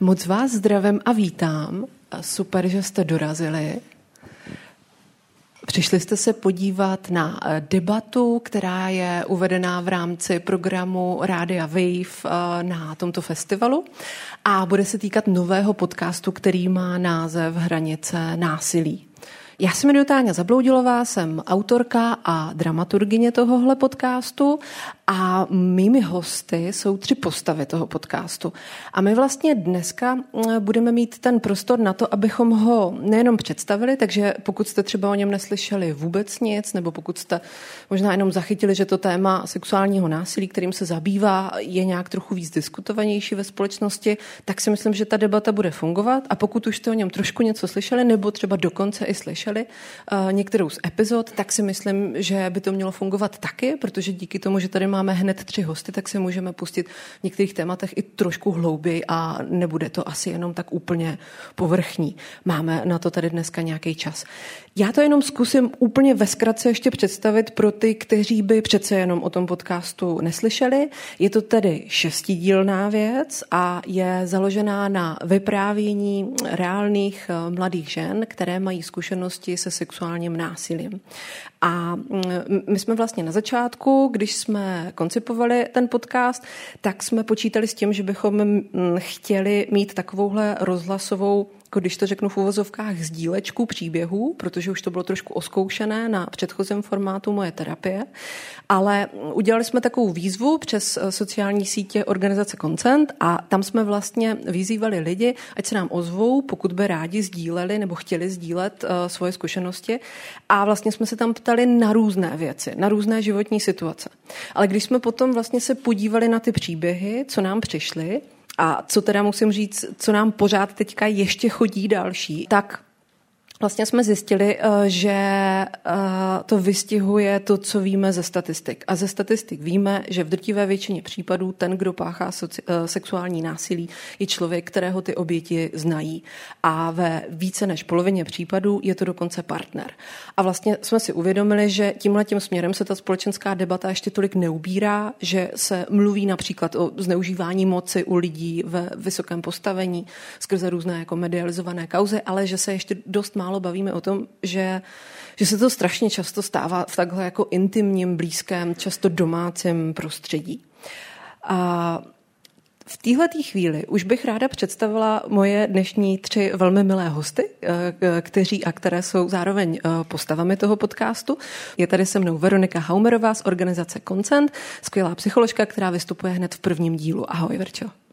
Moc vás zdravím a vítám. Super, že jste dorazili. Přišli jste se podívat na eh, debatu, která je uvedená v rámci programu Rádia Wave eh, na tomto festivalu a bude se týkat nového podcastu, který má název Hranice násilí. Já se jmenuji Táňa Zabloudilová, jsem autorka a dramaturgině tohohle podcastu a mými hosty jsou tři postavy toho podcastu. A my vlastně dneska mm, budeme mít ten prostor na to, abychom ho nejenom představili, takže pokud jste třeba o něm neslyšeli vůbec nic, nebo pokud jste možná jenom zachytili, že to téma sexuálního násilí, kterým se zabývá, je nějak trochu víc diskutovanější ve společnosti, tak si myslím, že ta debata bude fungovat. A pokud už jste o něm trošku něco slyšeli, nebo třeba dokonce i slyšeli uh, některou z epizod, tak si myslím, že by to mělo fungovat taky, protože díky tomu, že tady má máme hned tři hosty, tak se můžeme pustit v některých tématech i trošku hlouběji a nebude to asi jenom tak úplně povrchní. Máme na to tady dneska nějaký čas. Já to jenom zkusím úplně ve zkratce ještě představit pro ty, kteří by přece jenom o tom podcastu neslyšeli. Je to tedy šestidílná věc a je založená na vyprávění reálných eh, mladých žen, které mají zkušenosti se sexuálním násilím. A mm, my jsme vlastně na začátku, když jsme koncipovali ten podcast, tak jsme počítali s tím, že bychom mm, chtěli mít takovouhle rozhlasovou jako když to řeknu v uvozovkách, sdílečku příběhů, protože už to bylo trošku oskoušené na předchozím formátu moje terapie, ale udělali jsme takovou výzvu přes eh, sociální sítě organizace Koncent a tam jsme vlastně vyzývali lidi, ať se nám ozvou, pokud by rádi sdíleli nebo chtěli sdílet uh, svoje zkušenosti a vlastně jsme se tam ptali na různé věci, na různé životní situace. Ale když jsme potom vlastně se podívali na ty příběhy, co nám přišly, a co teda musím říct, co nám pořád teďka ještě chodí další, tak Vlastně jsme zjistili, eh, že eh, to vystihuje to, co víme ze statistik. A ze statistik víme, že v drtivé většině případů ten, kdo páchá eh, sexuální násilí, je člověk, kterého ty oběti znají. A ve více než polovině případů je to dokonce partner. A vlastně jsme si uvědomili, že tímhle tím směrem se ta společenská debata ještě tolik neubírá, že se mluví například o zneužívání moci u lidí ve vysokém postavení skrze různé jako medializované kauzy, ale že se ještě dost má málo bavíme o tom, že, že se to strašně často stává v takhle jako intimním, blízkém, často domácím prostředí. A v téhle chvíli už bych ráda představila moje dnešní tři velmi milé hosty, eh, kteří a které jsou zároveň eh, postavami toho podcastu. Je tady se mnou Veronika Haumerová z organizace Koncent, skvělá psycholožka, která vystupuje hned v prvním dílu. Ahoj, Verčo.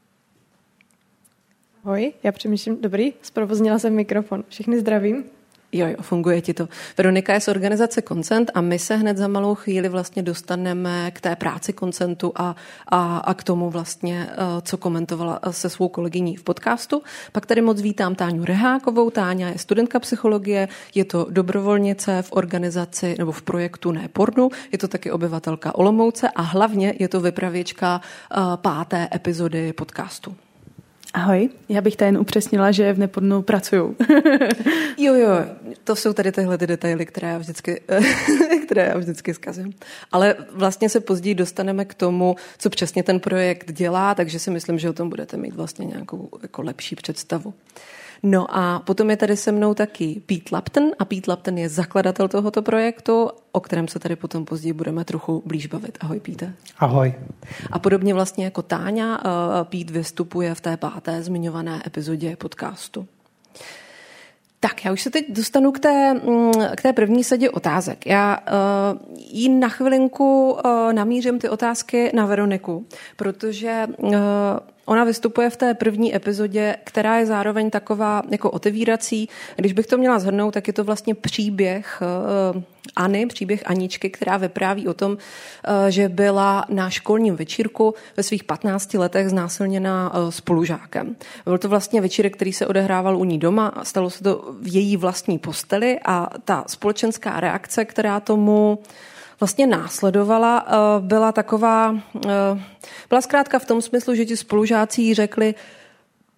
Ahoj, já přemýšlím, dobrý, zprovoznila jsem mikrofon. Všechny zdravím. Jo, jo, funguje ti to. Veronika je z organizace Koncent a my se hned za malou chvíli vlastně dostaneme k té práci Koncentu a, a, a k tomu vlastně, eh, co komentovala eh, se svou kolegyní v podcastu. Pak tady moc vítám Táňu Rehákovou. Táňa je studentka psychologie, je to dobrovolnice v organizaci nebo v projektu Ne pornu, je to taky obyvatelka Olomouce a hlavně je to vypravěčka eh, páté epizody podcastu. Ahoj, já bych tady jen upřesnila, že v Nepodnou pracuju. jo, jo, to jsou tady tyhle ty detaily, které já vždycky, které já vždycky zkazím. Ale vlastně se později dostaneme k tomu, co přesně ten projekt dělá, takže si myslím, že o tom budete mít vlastně nějakou jako lepší představu. No a potom je tady se mnou taky Pete Lapton a Pete Lapton je zakladatel tohoto projektu, o kterém se tady potom později budeme trochu blíž bavit. Ahoj, Pete. Ahoj. A podobně vlastně jako Táňa, eh, Pete vystupuje v té páté zmiňované epizodě podcastu. Tak, já už se teď dostanu k té, mm, k té první sadě otázek. Já uh, jí na chvilinku uh, namířím ty otázky na Veroniku, protože uh, Ona vystupuje v té první epizodě, která je zároveň taková jako otevírací. Když bych to měla zhrnout, tak je to vlastně příběh uh,Any, příběh Aničky, která vypráví o tom, uh, že byla na školním večírku ve svých 15 letech znásilněna uh, spolužákem. Byl to vlastně večírek, který se odehrával u ní doma a stalo se to v její vlastní posteli a ta společenská reakce, která tomu vlastně následovala, eh, byla taková, eh, byla zkrátka v tom smyslu, že ti spolužáci řekli,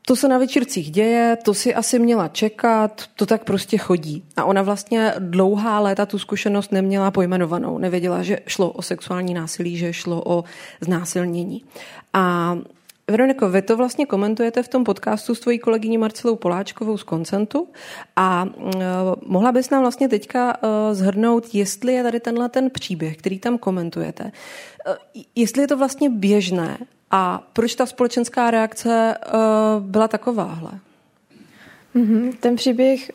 to se na večírcích děje, to si asi měla čekat, to tak prostě chodí. A ona vlastně dlouhá léta tu zkušenost neměla pojmenovanou. Nevěděla, že šlo o sexuální násilí, že šlo o znásilnění. A Veroniko, vy to vlastně komentujete v tom podcastu s tvojí kolegyní Marcelou Poláčkovou z Koncentu a uh, mohla bys nám vlastně teďka uh, zhrnout, jestli je tady tenhle ten příběh, který tam komentujete, uh, jestli je to vlastně běžné a proč ta společenská reakce byla takováhle? Mm-hmm. Ten příběh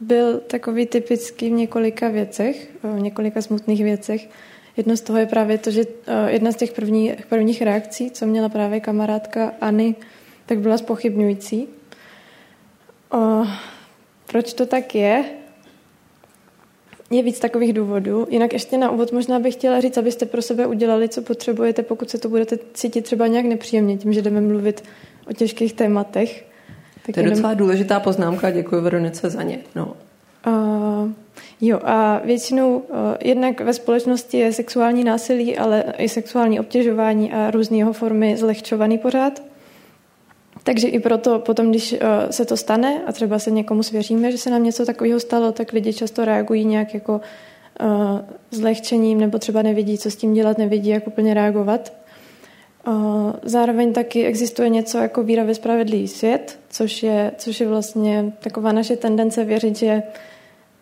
byl takový typický v několika věcech, v několika smutných věcech. Jedno z toho je právě to, že eh, jedna z těch prvních, prvních reakcí, co měla právě kamarádka Ani, tak byla spochybňující. O, proč to tak je? Je víc takových důvodů. Jinak ještě na úvod možná bych chtěla říct, abyste pro sebe udělali, co potřebujete, pokud se to budete cítit třeba nějak nepříjemně, tím, že jdeme mluvit o těžkých tématech. Tak to je jenom... docela důležitá poznámka, děkuji Veronice za ně. No. Jo, a většinou uh, jednak ve společnosti je sexuální násilí, ale i sexuální obtěžování a různé jeho formy zlehčovaný pořád. Takže i proto potom, když uh, se to stane a třeba se někomu svěříme, že se nám něco takového stalo, tak lidi často reagují nějak jako uh, zlehčením nebo třeba nevidí, co s tím dělat, nevidí, jak úplně reagovat. Zároveň taky existuje něco jako víra ve spravedlivý svět, což je, což je vlastně taková naše tendence věřit, že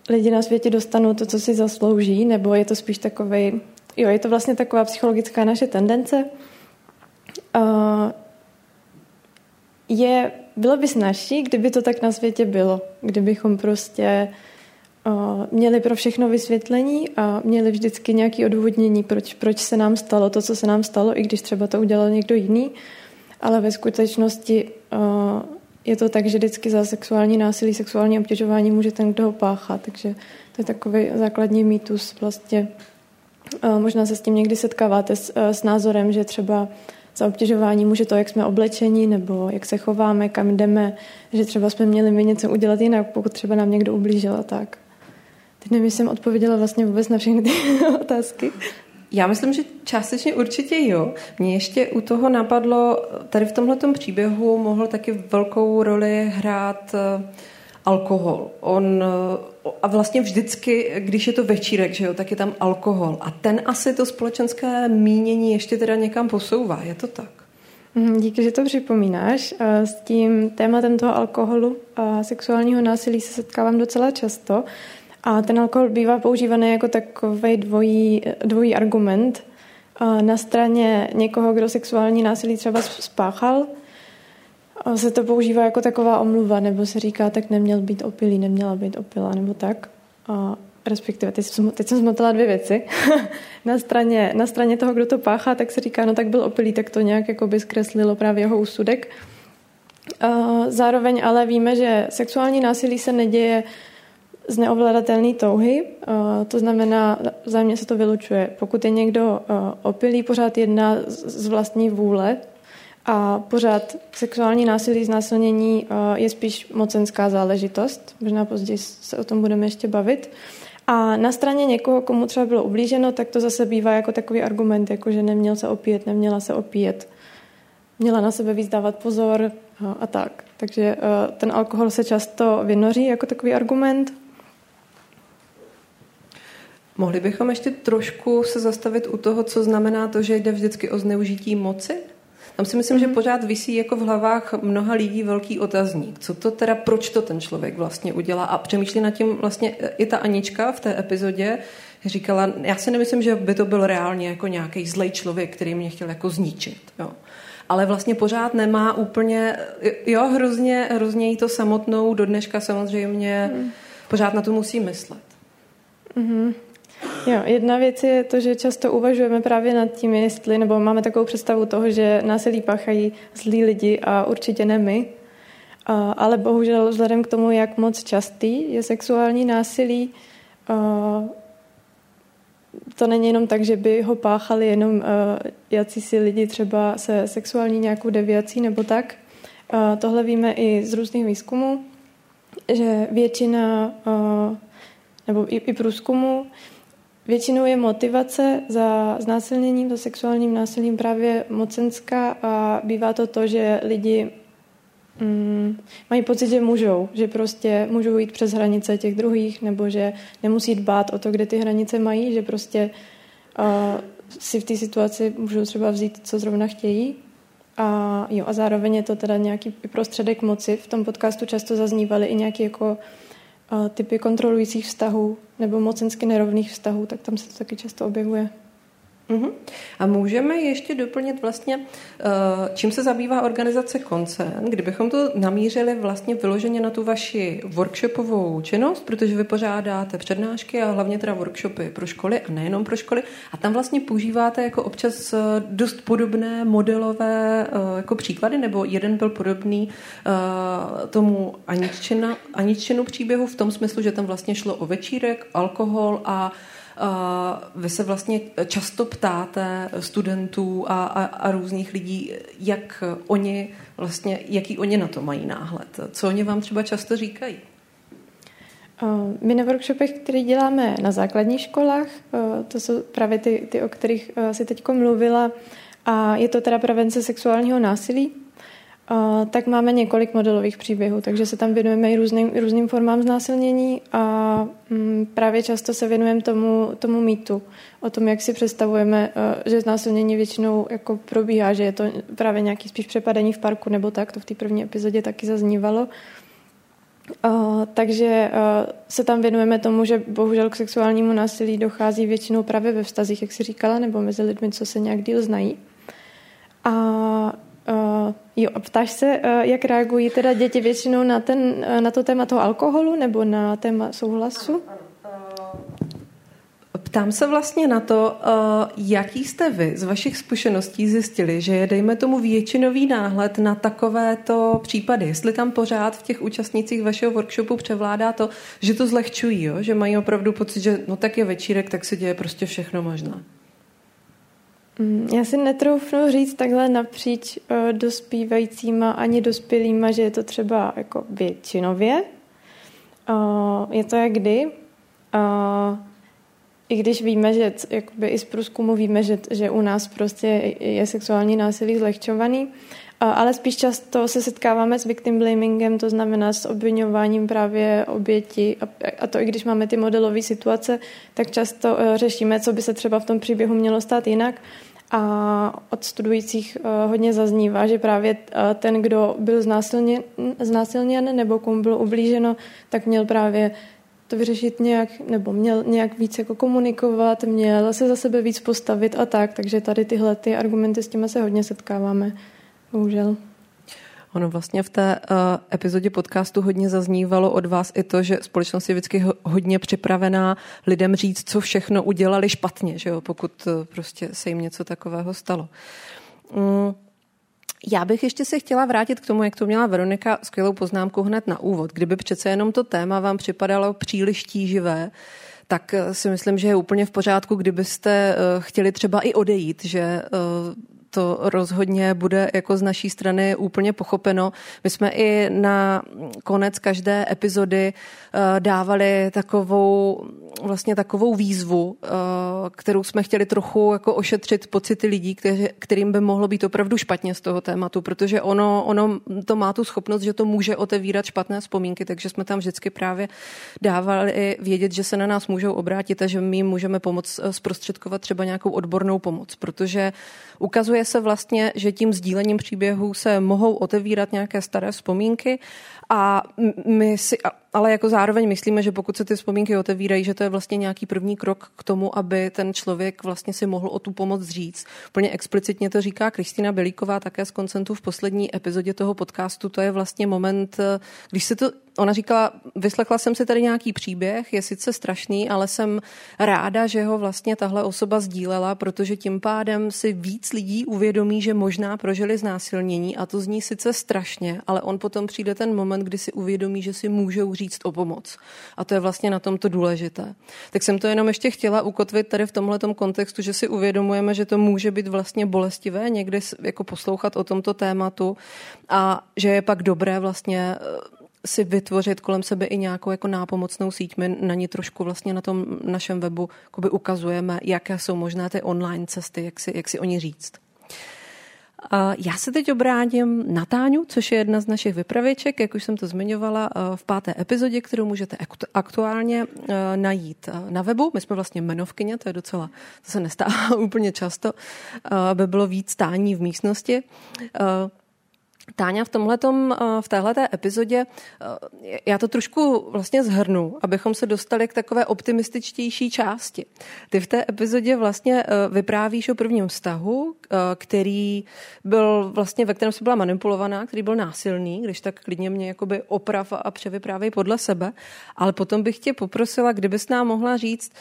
lidi na světě dostanou to, co si zaslouží, nebo je to spíš takový, jo, je to vlastně taková psychologická naše tendence. Je, bylo by snažší, kdyby to tak na světě bylo, kdybychom prostě měli pro všechno vysvětlení a měli vždycky nějaké odůvodnění, proč, proč se nám stalo to, co se nám stalo, i když třeba to udělal někdo jiný. Ale ve skutečnosti je to tak, že vždycky za sexuální násilí, sexuální obtěžování může ten, kdo ho páchá. Takže to je takový základní mýtus vlastně. Možná se s tím někdy setkáváte s, s názorem, že třeba za obtěžování může to, jak jsme oblečení nebo jak se chováme, kam jdeme, že třeba jsme měli my něco udělat jinak, pokud třeba nám někdo ublížil a tak. Teď nevím, jsem odpověděla vlastně vůbec na všechny ty otázky. Já myslím, že částečně určitě jo. Mně ještě u toho napadlo, tady v tomhle příběhu mohl taky velkou roli hrát eh, alkohol. On, eh, a vlastně vždycky, když je to večírek, že jo, tak je tam alkohol. A ten asi to společenské mínění ještě teda někam posouvá. Je to tak? Mhm, díky, že to připomínáš. Eh, s tím tématem toho alkoholu a sexuálního násilí se setkávám docela často. A ten alkohol bývá používaný jako takový dvojí, dvojí argument. Na straně někoho, kdo sexuální násilí třeba spáchal, se to používá jako taková omluva, nebo se říká, tak neměl být opilý, neměla být opilá, nebo tak. A respektive, teď jsem, teď jsem zmotila dvě věci. na, straně, na straně toho, kdo to páchá, tak se říká, no tak byl opilý, tak to nějak jako by zkreslilo právě jeho úsudek. Zároveň ale víme, že sexuální násilí se neděje z neovladatelné touhy, to znamená, vzájemně se to vylučuje. Pokud je někdo opilý, pořád jedná z vlastní vůle a pořád sexuální násilí, znásilnění je spíš mocenská záležitost. Možná později se o tom budeme ještě bavit. A na straně někoho, komu třeba bylo ublíženo, tak to zase bývá jako takový argument, jako že neměl se opíjet, neměla se opíjet. Měla na sebe víc dávat pozor a tak. Takže ten alkohol se často vynoří jako takový argument. Mohli bychom ještě trošku se zastavit u toho, co znamená to, že jde vždycky o zneužití moci? Tam si myslím, mm-hmm. že mhm. pořád visí jako v hlavách mnoha lidí velký otazník. Co to teda, proč to ten člověk vlastně udělá? A přemýšlí nad tím vlastně i ta Anička v té epizodě, říkala, já si nemyslím, že by to byl reálně jako nějaký zlej člověk, který mě chtěl jako zničit. Jo. Ale vlastně pořád nemá úplně, jo, hrozně, hrozně jí to samotnou do dneška samozřejmě, mm. pořád na to musí myslet. Mm-hmm. Jo, jedna věc je to, že často uvažujeme právě nad tím, jestli, nebo máme takovou představu toho, že násilí páchají zlí lidi a určitě ne my. A, ale bohužel vzhledem k tomu, jak moc častý je sexuální násilí, a, to není jenom tak, že by ho páchali jenom jací si lidi třeba se sexuální nějakou deviací nebo tak. A, tohle víme i z různých výzkumů, že většina nebo i, i průzkumu Většinou je motivace za znásilněním, za sexuálním násilím právě mocenská a bývá to to, že lidi mm, mají pocit, že můžou, že prostě můžou jít přes hranice těch druhých, nebo že nemusí dbát o to, kde ty hranice mají, že prostě uh, si v té situaci můžou třeba vzít, co zrovna chtějí. A, jo, a zároveň je to teda nějaký prostředek moci. V tom podcastu často zaznívaly i nějaké jako typy kontrolujících vztahů nebo mocensky nerovných vztahů, tak tam se to taky často objevuje. Uh-huh. A můžeme ještě doplnit vlastně, eh, čím se zabývá organizace Koncern, kdybychom to namířili vlastně vyloženě na tu vaši workshopovou činnost, protože vy pořádáte přednášky a hlavně teda workshopy pro školy a nejenom pro školy a tam vlastně používáte jako občas eh, dost podobné modelové eh, jako příklady, nebo jeden byl podobný tomu Aniččina, Aniččinu příběhu v tom smyslu, že tam vlastně šlo o večírek, alkohol a vy se vlastně často ptáte studentů a, a, a různých lidí, jak oni vlastně, jaký oni na to mají náhled. Co oni vám třeba často říkají? My na workshopech, které děláme na základních školách, to jsou právě ty, ty o kterých si teď mluvila, a je to teda prevence sexuálního násilí, tak máme několik modelových příběhů, takže se tam věnujeme i různým, různým formám znásilnění a mm, právě často se věnujeme tomu, tomu mýtu, o tom, jak si představujeme, že znásilnění většinou jako probíhá, že je to právě nějaký spíš přepadení v parku nebo tak, to v té první epizodě taky zaznívalo. Takže uh, se tam věnujeme tomu, že bohužel k sexuálnímu násilí dochází většinou právě ve vztazích, jak si říkala, nebo mezi lidmi, co se nějak díl znají. A Uh, jo, a ptáš se, uh, jak reagují teda děti většinou na, ten, uh, na to téma toho alkoholu nebo na téma souhlasu? Ptám se vlastně na to, jaký jste vy z vašich zkušeností zjistili, že je, dejme tomu, většinový náhled na takovéto případy. Jestli tam pořád v těch účastnících vašeho workshopu převládá to, že to zlehčují, jo? že mají opravdu pocit, že no tak je večírek, tak se děje prostě všechno možná. Mm, já si netroufnu říct takhle napříč uh, dospívajícíma ani dospělýma, že je to třeba jako většinově. Uh, je to jak kdy. Uh, I když víme, že jakoby i z průzkumu víme, že, že u nás prostě je sexuální násilí zlehčovaný, ale spíš často se setkáváme s victim blamingem, to znamená s obvinováním právě oběti. A to i když máme ty modelové situace, tak často řešíme, co by se třeba v tom příběhu mělo stát jinak. A od studujících hodně zaznívá, že právě ten, kdo byl znásilněn, znásilněn nebo komu bylo ublíženo, tak měl právě to vyřešit nějak, nebo měl nějak víc jako komunikovat, měl se za sebe víc postavit a tak, takže tady tyhle ty argumenty s tím se hodně setkáváme bohužel. Ono vlastně v té uh, epizodě podcastu hodně zaznívalo od vás i to, že společnost je vždycky hodně připravená lidem říct, co všechno udělali špatně, že jo, pokud uh, prostě se jim něco takového stalo. Um, já bych ještě se chtěla vrátit k tomu, jak to měla Veronika skvělou poznámku hned na úvod. Kdyby přece jenom to téma vám připadalo příliš tíživé, tak eh, si myslím, že je úplně v pořádku, kdybyste chtěli třeba i odejít, že to rozhodně bude jako z naší strany úplně pochopeno. My jsme i na konec každé epizody eh, dávali takovou, vlastně takovou výzvu, eh, kterou jsme chtěli trochu jako ošetřit pocity lidí, kterým by mohlo být opravdu špatně z toho tématu, protože ono, ono to má tu schopnost, že to může otevírat špatné vzpomínky, takže jsme tam vždycky právě dávali vědět, že se na nás můžou obrátit a že my jim můžeme pomoct eh, zprostředkovat třeba nějakou odbornou pomoc, protože ukazuje se vlastně, že tím sdílením příběhů se mohou otevírat nějaké staré vzpomínky a my si, ale jako zároveň myslíme, že pokud se ty vzpomínky otevírají, že to je vlastně nějaký první krok k tomu, aby ten člověk vlastně si mohl o tu pomoc říct. Plně explicitně to říká Kristýna Belíková také z koncentu v poslední epizodě toho podcastu. To je vlastně moment, když se to Ona říkala, vyslechla jsem si tady nějaký příběh, je sice strašný, ale jsem ráda, že ho vlastně tahle osoba sdílela, protože tím pádem si víc lidí uvědomí, že možná prožili znásilnění a to zní sice strašně, ale on potom přijde ten moment, kdy si uvědomí, že si můžou říct o pomoc. A to je vlastně na tom to důležité. Tak jsem to jenom ještě chtěla ukotvit tady v tomhle kontextu, že si uvědomujeme, že to může být vlastně bolestivé někdy jako poslouchat o tomto tématu a že je pak dobré vlastně si vytvořit kolem sebe i nějakou jako nápomocnou síť. My na ní trošku vlastně na tom našem webu ukazujeme, jaké jsou možné ty online cesty, jak si, jak si o ní říct. Já se teď obrátím na Táňu, což je jedna z našich vypravěček, jak už jsem to zmiňovala v páté epizodě, kterou můžete aktuálně najít na webu. My jsme vlastně jmenovkyně, to je docela, to se nestává úplně často, aby bylo víc tání v místnosti. Táňa, v tomhletom, eh, v téhleté epizodě eh, já to trošku vlastně zhrnu, abychom se dostali k takové optimističtější části. Ty v té epizodě vlastně eh, vyprávíš o prvním vztahu, který byl vlastně, ve kterém se byla manipulovaná, který byl násilný, když tak klidně mě jakoby oprav a převyprávej podle sebe, ale potom bych tě poprosila, kdybys nám mohla říct,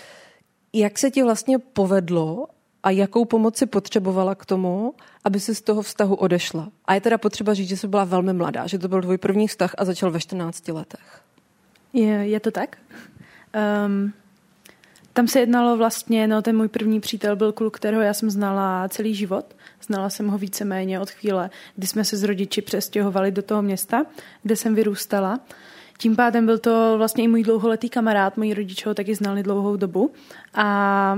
jak se ti vlastně povedlo a jakou pomoc si potřebovala k tomu, aby si z toho vztahu odešla. A je teda potřeba říct, že jsi byla velmi mladá, že to byl tvůj první vztah a začal ve 14 letech. Je, je to tak? Um, tam se jednalo vlastně, no ten můj první přítel byl kluk, kterého já jsem znala celý život. Znala jsem ho víceméně od chvíle, kdy jsme se s rodiči přestěhovali do toho města, kde jsem vyrůstala. Tím pádem byl to vlastně i můj dlouholetý kamarád, moji rodiče ho taky znali dlouhou dobu. A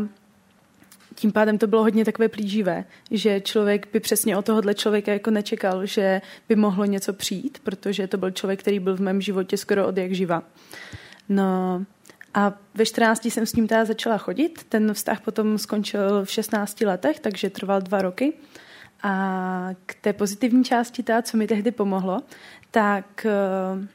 tím pádem to bylo hodně takové plíživé, že člověk by přesně od tohohle člověka jako nečekal, že by mohlo něco přijít, protože to byl člověk, který byl v mém životě skoro od jak živa. No a ve 14 jsem s ním teda začala chodit. Ten vztah potom skončil v 16 letech, takže trval dva roky. A k té pozitivní části, ta, co mi tehdy pomohlo, tak eh,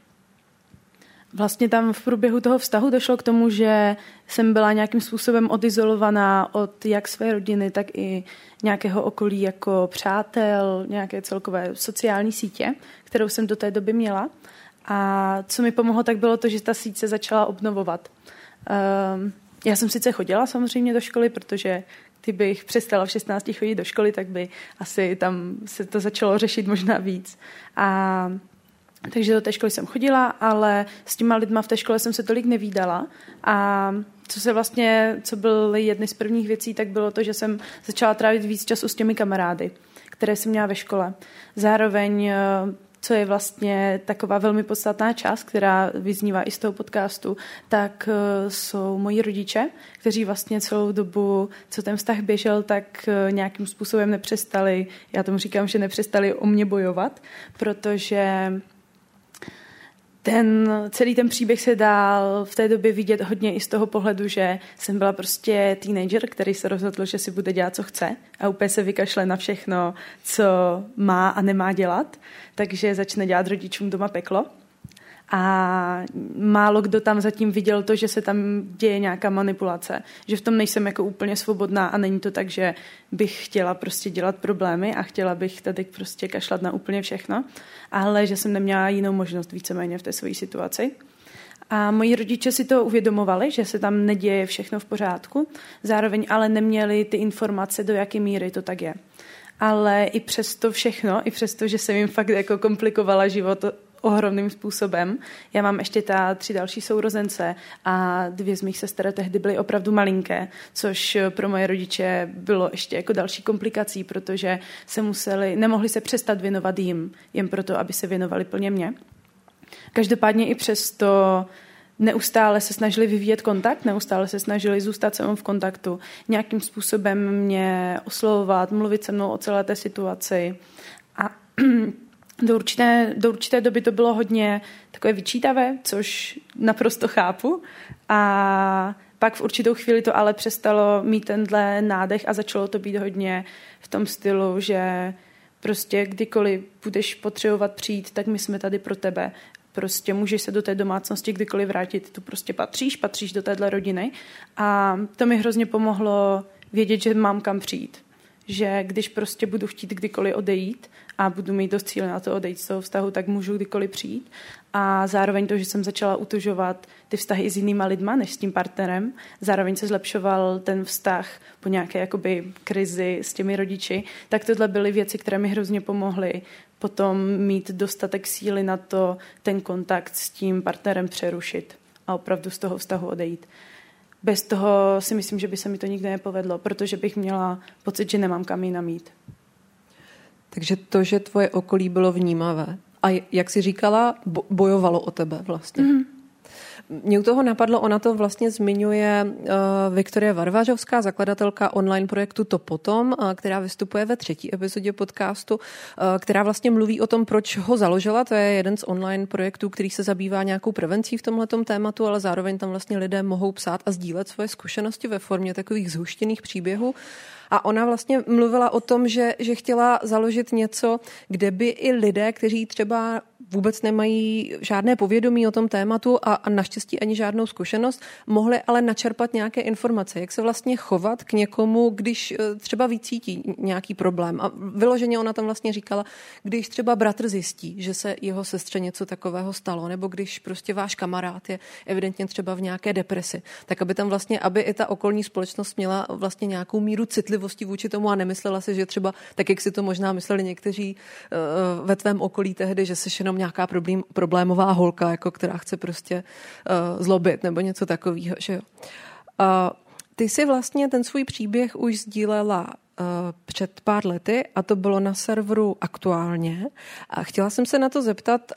Vlastně tam v průběhu toho vztahu došlo k tomu, že jsem byla nějakým způsobem odizolovaná od jak své rodiny, tak i nějakého okolí jako přátel, nějaké celkové sociální sítě, kterou jsem do té doby měla. A co mi pomohlo, tak bylo to, že ta se začala obnovovat. Um, já jsem sice chodila samozřejmě do školy, protože kdybych přestala v 16 chodit do školy, tak by asi tam se to začalo řešit možná víc. A takže do té školy jsem chodila, ale s těma lidma v té škole jsem se tolik nevídala a co se vlastně, co byly jedny z prvních věcí, tak bylo to, že jsem začala trávit víc času s těmi kamarády, které jsem měla ve škole. Zároveň eh, co je vlastně taková velmi podstatná část, která vyznívá i z toho podcastu, tak eh, jsou moji rodiče, kteří vlastně celou dobu, co ten vztah běžel, tak eh, nějakým způsobem nepřestali, já tomu říkám, že nepřestali o mě bojovat, protože ten, celý ten příběh se dál v té době vidět hodně i z toho pohledu, že jsem byla prostě teenager, který se rozhodl, že si bude dělat, co chce a úplně se vykašle na všechno, co má a nemá dělat, takže začne dělat rodičům doma peklo a málo kdo tam zatím viděl to, že se tam děje nějaká manipulace, že v tom nejsem jako úplně svobodná a není to tak, že bych chtěla prostě dělat problémy a chtěla bych tady prostě kašlat na úplně všechno, ale že jsem neměla jinou možnost víceméně v té své situaci. A moji rodiče si to uvědomovali, že se tam neděje všechno v pořádku, zároveň ale neměli ty informace, do jaké míry to tak je. Ale i přesto všechno, i přesto, že jsem jim fakt jako komplikovala život ohromným způsobem. Já mám ještě ta tři další sourozence a dvě z mých sester tehdy byly opravdu malinké, což pro moje rodiče bylo ještě jako další komplikací, protože se museli, nemohli se přestat věnovat jim, jen proto, aby se věnovali plně mě. Každopádně i přesto neustále se snažili vyvíjet kontakt, neustále se snažili zůstat se mnou v kontaktu, nějakým způsobem mě oslovovat, mluvit se mnou o celé té situaci. A do určité, do určité doby to bylo hodně takové vyčítavé, což naprosto chápu. A pak v určitou chvíli to ale přestalo mít tenhle nádech a začalo to být hodně v tom stylu, že prostě kdykoliv budeš potřebovat přijít, tak my jsme tady pro tebe. Prostě můžeš se do té domácnosti kdykoliv vrátit, tu prostě patříš, patříš do téhle rodiny. A to mi hrozně pomohlo vědět, že mám kam přijít že když prostě budu chtít kdykoliv odejít a budu mít dost cíle na to odejít z toho vztahu, tak můžu kdykoliv přijít. A zároveň to, že jsem začala utužovat ty vztahy s jinýma lidma než s tím partnerem, zároveň se zlepšoval ten vztah po nějaké jakoby krizi s těmi rodiči, tak tohle byly věci, které mi hrozně pomohly potom mít dostatek síly na to ten kontakt s tím partnerem přerušit a opravdu z toho vztahu odejít bez toho si myslím, že by se mi to nikdy nepovedlo, protože bych měla pocit, že nemám kam jinam mít. Takže to, že tvoje okolí bylo vnímavé a jak jsi říkala, bojovalo o tebe vlastně. Mm-hmm. Mě u toho napadlo, ona to vlastně zmiňuje uh, Viktoria Varvařovská, zakladatelka online projektu To potom, uh, která vystupuje ve třetí epizodě podcastu, uh, která vlastně mluví o tom, proč ho založila. To je jeden z online projektů, který se zabývá nějakou prevencí v tomhle tématu, ale zároveň tam vlastně lidé mohou psát a sdílet svoje zkušenosti ve formě takových zhuštěných příběhů. A ona vlastně mluvila o tom, že, že chtěla založit něco, kde by i lidé, kteří třeba vůbec nemají žádné povědomí o tom tématu a, a naštěstí ani žádnou zkušenost, mohli ale načerpat nějaké informace, jak se vlastně chovat k někomu, když eh, třeba vycítí nějaký problém. A vyloženě ona tam vlastně říkala, když třeba bratr zjistí, že se jeho sestře něco takového stalo, nebo když prostě váš kamarád je evidentně třeba v nějaké depresi, tak aby tam vlastně, aby i ta okolní společnost měla vlastně nějakou míru citlivosti vůči tomu a nemyslela si, že třeba, tak jak si to možná mysleli někteří uh, ve tvém okolí tehdy, že se jenom nějaká problém, problémová holka, jako která chce prostě uh, zlobit nebo něco takového. Že jo. Uh, ty si vlastně ten svůj příběh už sdílela před pár lety a to bylo na serveru aktuálně. A chtěla jsem se na to zeptat,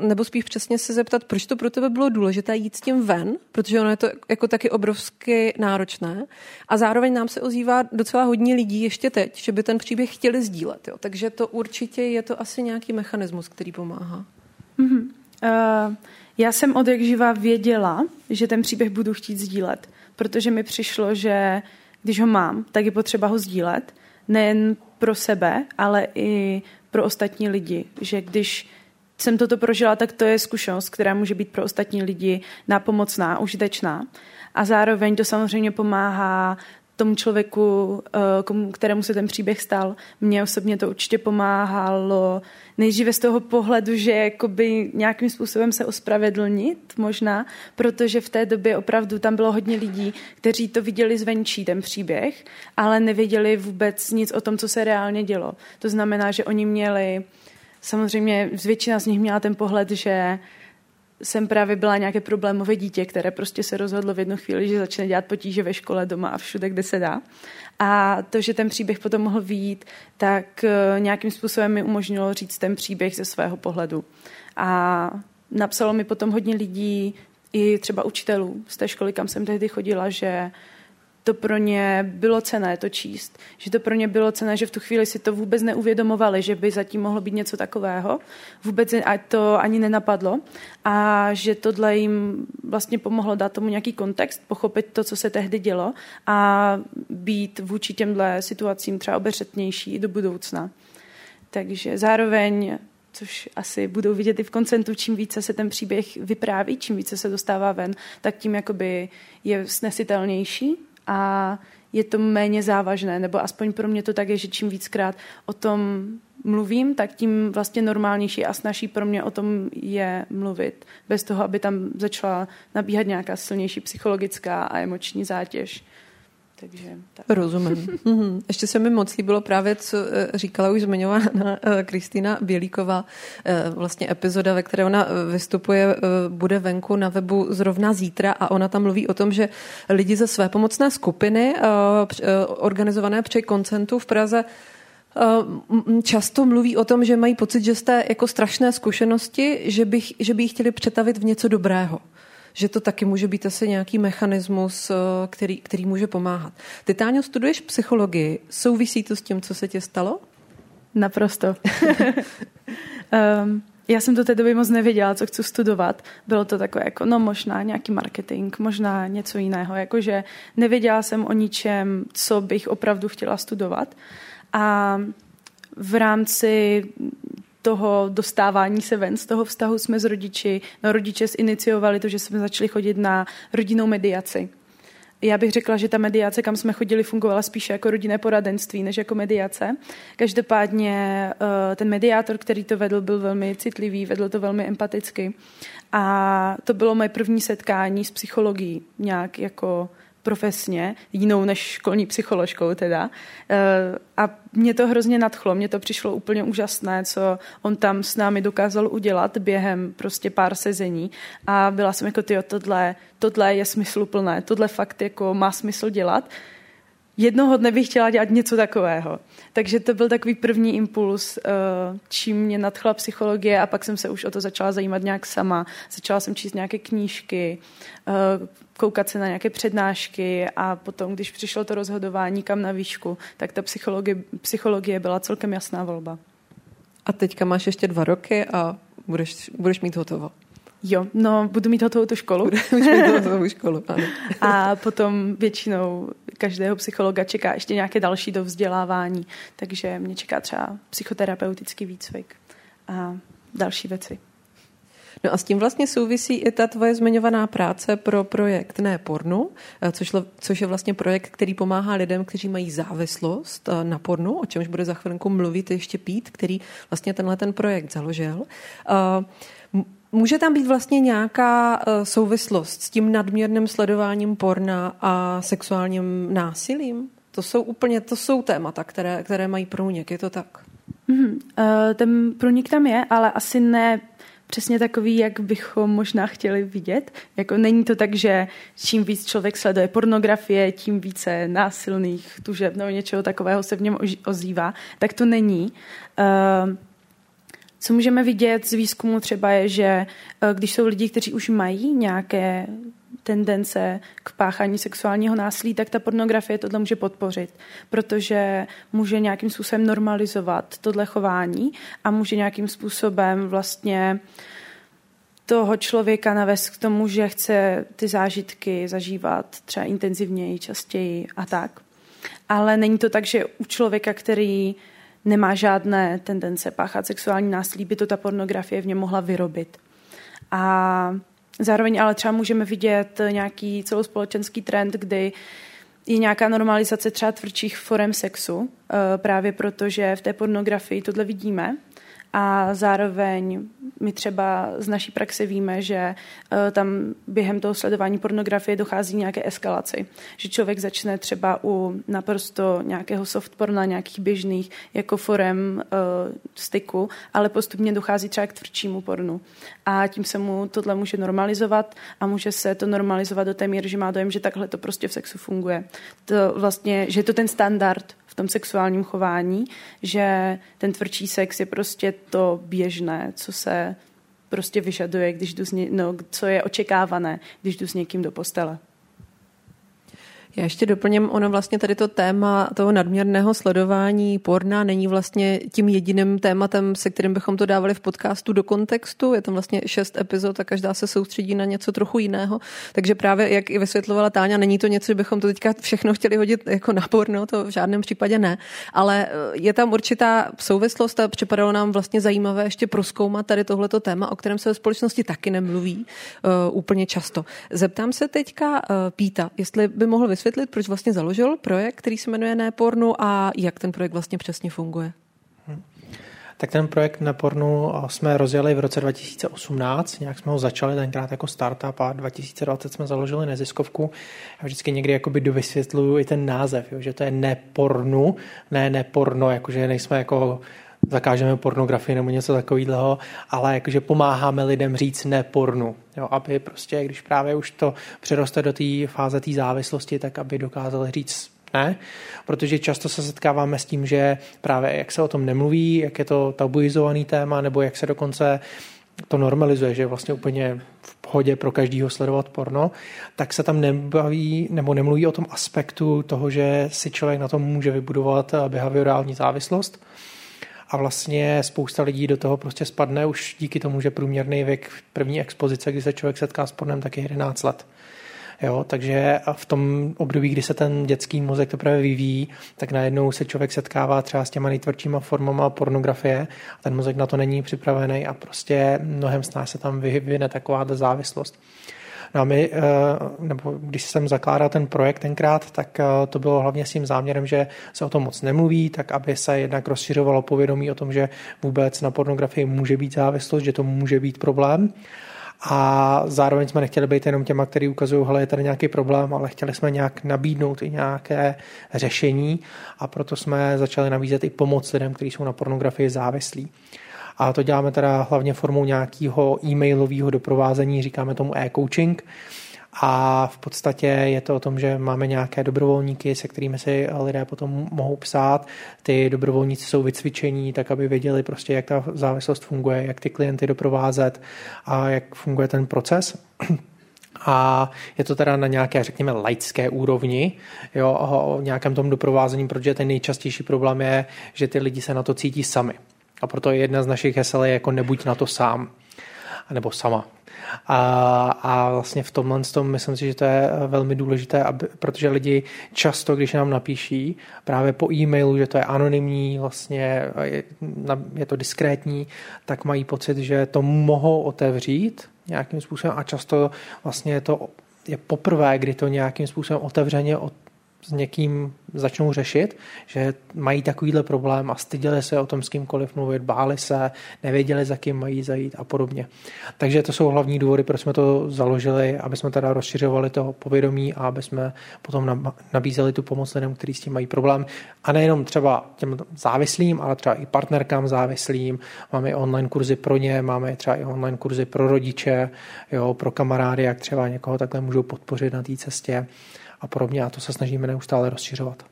uh, nebo spíš přesně se zeptat, proč to pro tebe bylo důležité jít s tím ven, protože ono je to jako taky obrovsky náročné. A zároveň nám se ozývá docela hodně lidí ještě teď, že by ten příběh chtěli sdílet. Jo. Takže to určitě je to asi nějaký mechanismus, který pomáhá. Mm-hmm. Uh, já jsem od jak živa věděla, že ten příběh budu chtít sdílet, protože mi přišlo, že když ho mám, tak je potřeba ho sdílet. Nejen pro sebe, ale i pro ostatní lidi. Že když jsem toto prožila, tak to je zkušenost, která může být pro ostatní lidi nápomocná, užitečná. A zároveň to samozřejmě pomáhá tomu člověku, eh, kterému se ten příběh stal. Mně osobně to určitě pomáhalo nejdříve z toho pohledu, že jakoby nějakým způsobem se ospravedlnit možná, protože v té době opravdu tam bylo hodně lidí, kteří to viděli zvenčí, ten příběh, ale nevěděli vůbec nic o tom, co se reálně dělo. To znamená, že oni měli, samozřejmě většina z nich měla ten pohled, že jsem právě byla nějaké problémové dítě, které prostě se rozhodlo v jednu chvíli, že začne dělat potíže ve škole, doma a všude, kde se dá. A to, že ten příběh potom mohl výjít, tak eh, nějakým způsobem mi umožnilo říct ten příběh ze svého pohledu. A napsalo mi potom hodně lidí, i třeba učitelů z té školy, kam jsem tehdy chodila, že to pro ně bylo cené to číst. Že to pro ně bylo cené, že v tu chvíli si to vůbec neuvědomovali, že by zatím mohlo být něco takového. Vůbec to ani nenapadlo. A že tohle jim vlastně pomohlo dát tomu nějaký kontext, pochopit to, co se tehdy dělo a být vůči těmhle situacím třeba obezřetnější do budoucna. Takže zároveň což asi budou vidět i v koncentu, čím více se ten příběh vypráví, čím více se dostává ven, tak tím jakoby je snesitelnější a je to méně závažné, nebo aspoň pro mě to tak je, že čím víckrát o tom mluvím, tak tím vlastně normálnější a snaží pro mě o tom je mluvit, bez toho, aby tam začala nabíhat nějaká silnější psychologická a emoční zátěž. Takže, tak. Rozumím. Mhm. Ještě se mi moc líbilo právě, co eh, říkala už zmiňovaná eh, Kristýna Bělíková. Eh, vlastně epizoda, ve které ona vystupuje, bude venku na webu zrovna zítra a ona tam mluví o tom, že lidi ze své pomocné skupiny organizované při koncentu v Praze často mluví o tom, že mají pocit, že jste jako strašné zkušenosti, že, bych, že by ji chtěli přetavit v něco dobrého že to taky může být asi nějaký mechanismus, eh, který, který může pomáhat. Ty, Táňo, studuješ psychologii. Souvisí to s tím, co se ti stalo? Naprosto. um, já jsem do té doby moc nevěděla, co chci studovat. Bylo to takové jako, no možná nějaký marketing, možná něco jiného. Jakože nevěděla jsem o ničem, co bych opravdu chtěla studovat. A v rámci toho dostávání se ven z toho vztahu jsme s rodiči, no rodiče ziniciovali to, že jsme začali chodit na rodinnou mediaci. Já bych řekla, že ta mediace, kam jsme chodili, fungovala spíše jako rodinné poradenství, než jako mediace. Každopádně eh, ten mediátor, který to vedl, byl velmi citlivý, vedl to velmi empaticky. A to bylo moje první setkání s psychologií, nějak jako profesně, jinou než školní psycholožkou teda. Eh, a mě to hrozně nadchlo, mně to přišlo úplně úžasné, co on tam s námi dokázal udělat během prostě pár sezení a byla jsem jako, tyjo, tohle, tohle je smysluplné, tohle fakt jako má smysl dělat. jednoho dne bych chtěla dělat něco takového. Takže to byl takový první impuls, eh, čím mě nadchla psychologie a pak jsem se už o to začala zajímat nějak sama. Začala jsem číst nějaké knížky, eh, koukat se na nějaké přednášky a potom, když přišlo to rozhodování kam na výšku, tak ta psychologie, psychologie byla celkem jasná volba. A teďka máš ještě dva roky a budeš, budeš mít hotovo. Jo, no budu mít hotovou tu školu. Budeš mít hotovou školu, ano. A potom většinou každého psychologa čeká ještě nějaké další dovzdělávání, takže mě čeká třeba psychoterapeutický výcvik a další věci. No a s tím vlastně souvisí i ta tvoje zmiňovaná práce pro projekt Ne pornu, eh, což, což je vlastně projekt, který pomáhá lidem, kteří mají závislost eh, na pornu, o čemž bude za chvilinku mluvit ještě Pít, který vlastně tenhle ten projekt založil. Uh, Může tam být vlastně nějaká eh, souvislost s tím nadměrným sledováním porna a sexuálním násilím? To jsou úplně, to jsou témata, které, které mají průnik, je to tak? Mm, uh, ten průnik tam je, ale asi ne přesně takový, jak bychom možná chtěli vidět. Jako není to tak, že čím víc člověk sleduje pornografie, tím více násilných tužeb nebo něčeho takového se v něm ozývá. Tak to není. Uh, co můžeme vidět z výzkumu třeba je, že eh, když jsou lidi, kteří už mají nějaké tendence k páchání sexuálního násilí, tak ta pornografie tohle může podpořit, protože může nějakým způsobem normalizovat tohle chování a může nějakým způsobem vlastně toho člověka navést k tomu, že chce ty zážitky zažívat třeba intenzivněji, častěji a tak. Ale není to tak, že u člověka, který nemá žádné tendence páchat sexuální násilí, by to ta pornografie v něm mohla vyrobit. A zároveň ale třeba můžeme vidět nějaký celospolečenský trend, kdy je nějaká normalizace třeba tvrdších forem sexu, eh, právě protože v té pornografii tohle vidíme a zároveň my třeba z naší praxe víme, že eh, tam během toho sledování pornografie dochází nějaké eskalaci. Že člověk začne třeba u naprosto nějakého softporna, nějakých běžných jako forem uh, styku, ale postupně dochází třeba k tvrdšímu pornu. A tím se mu tohle může normalizovat a může se to normalizovat do té míry, že má dojem, že takhle to prostě v sexu funguje. To vlastně, že je to ten standard tom sexuálním chování, že ten tvrdší sex je prostě to běžné, co se prostě vyžaduje, když jdu s ně, no, co je očekávané, když jdu s někým do postele. Já ještě doplním, ono vlastně tady to téma toho nadměrného sledování porna není vlastně tím jediným tématem, se kterým bychom to dávali v podcastu do kontextu. Je tam vlastně šest epizod a každá se soustředí na něco trochu jiného. Takže právě, jak i vysvětlovala Táňa, není to něco, že bychom to teďka všechno chtěli hodit jako na porno, to v žádném případě ne. Ale eh, je tam určitá souvislost a připadalo nám vlastně zajímavé ještě proskoumat tady tohleto téma, o kterém se ve společnosti taky nemluví uh, úplně často. Zeptám se teďka uh, Píta, jestli by mohl vysvětlit, vysvětlit, proč vlastně založil projekt, který se jmenuje Nepornu a jak ten projekt vlastně přesně funguje? Hmm. Tak ten projekt Nepornu jsme rozjeli v roce 2018, nějak jsme ho začali tenkrát jako startup a 2020 jsme založili neziskovku. Já vždycky někdy jakoby dovysvětluju i ten název, jo, že to je nepornu, ne neporno, jakože nejsme jako zakážeme pornografii nebo něco takového, ale jakože pomáháme lidem říct ne pornu, jo, aby prostě, když právě už to přeroste do té fáze té závislosti, tak aby dokázali říct ne, protože často se setkáváme s tím, že právě jak se o tom nemluví, jak je to tabuizovaný téma, nebo jak se dokonce to normalizuje, že je vlastně úplně v pohodě pro každýho sledovat porno, tak se tam nebaví nebo nemluví o tom aspektu toho, že si člověk na tom může vybudovat behaviorální závislost a vlastně spousta lidí do toho prostě spadne už díky tomu, že průměrný věk první expozice, kdy se člověk setká s pornem, tak je 11 let. Jo, takže v tom období, kdy se ten dětský mozek teprve vyvíjí, tak najednou se člověk setkává třeba s těma nejtvrdšíma formama pornografie a ten mozek na to není připravený a prostě mnohem snáš se tam vyvine taková závislost. No a my, eh, nebo když jsem zakládal ten projekt tenkrát, tak eh, to bylo hlavně s tím záměrem, že se o tom moc nemluví, tak aby se jednak rozšiřovalo povědomí o tom, že vůbec na pornografii může být závislost, že to může být problém. A zároveň jsme nechtěli být jenom těma, kteří ukazují, že je tady nějaký problém, ale chtěli jsme nějak nabídnout i nějaké řešení a proto jsme začali nabízet i pomoc lidem, kteří jsou na pornografii závislí. A to děláme teda hlavně formou nějakého e-mailového doprovázení, říkáme tomu e-coaching. a v podstatě je to o tom, že máme nějaké dobrovolníky, se kterými si lidé potom mohou psát. Ty dobrovolníci jsou vycvičení, tak aby věděli prostě, jak ta závislost funguje, jak ty klienty doprovázet a jak funguje ten proces. A je to teda na nějaké, řekněme, laické úrovni, jo, o nějakém tom doprovázení, protože ten nejčastější problém je, že ty lidi se na to cítí sami. A proto jedna z našich hesel je jako nebuď na to sám, nebo sama. A, a vlastně v tomhle tom myslím si, že to je velmi důležité, aby, protože lidi často, když nám napíší právě po e-mailu, že to je anonymní, vlastně je, je to diskrétní, tak mají pocit, že to mohou otevřít nějakým způsobem a často vlastně je to je poprvé, kdy to nějakým způsobem otevřeně s někým začnou řešit, že mají takovýhle problém a styděli se o tom s kýmkoliv mluvit, báli se, nevěděli, za kým mají zajít a podobně. Takže to jsou hlavní důvody, proč jsme to založili, aby jsme teda rozšiřovali to povědomí a aby jsme potom nabízeli tu pomoc lidem, kteří s tím mají problém. A nejenom třeba těm závislým, ale třeba i partnerkám závislým. Máme i online kurzy pro ně, máme třeba i online kurzy pro rodiče, jo, pro kamarády, jak třeba někoho takhle můžou podpořit na té cestě a podobně a to se snažíme neustále rozšiřovat.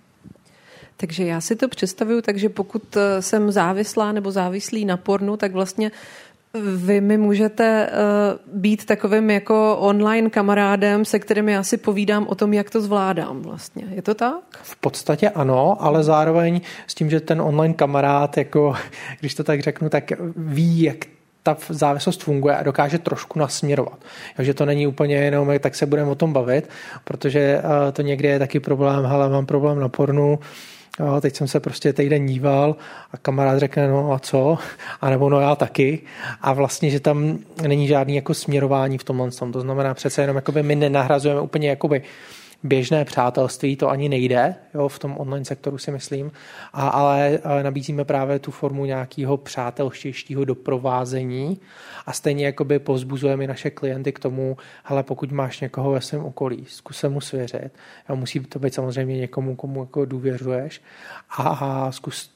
Takže já si to představuju, takže pokud eh, jsem závislá nebo závislý na pornu, tak vlastně vy mi můžete uh, být takovým jako online kamarádem, se kterým já si povídám o tom, jak to zvládám vlastně. Je to tak? V podstatě ano, ale zároveň s tím, že ten online kamarád, jako, když to tak řeknu, tak ví, jak ta závislost funguje a dokáže trošku nasměrovat. Takže to není úplně jenom, tak se budeme o tom bavit, protože eh, to někdy je taky problém, hele, mám problém na pornu, Jo, teď jsem se prostě týden díval a kamarád řekne, no a co? A nebo no já taky. A vlastně, že tam není žádný jako směrování v tomhle. To znamená přece jenom, jakoby my nenahrazujeme úplně jakoby běžné přátelství, to ani nejde jo, v tom online sektoru si myslím, a, ale, ale nabízíme právě tu formu nějakého přátelštějšího doprovázení a stejně jakoby povzbuzujeme naše klienty k tomu, hele, pokud máš někoho ve svém okolí, zkus se mu svěřit. Jo, musí to být samozřejmě někomu, komu jako důvěřuješ a, a zkus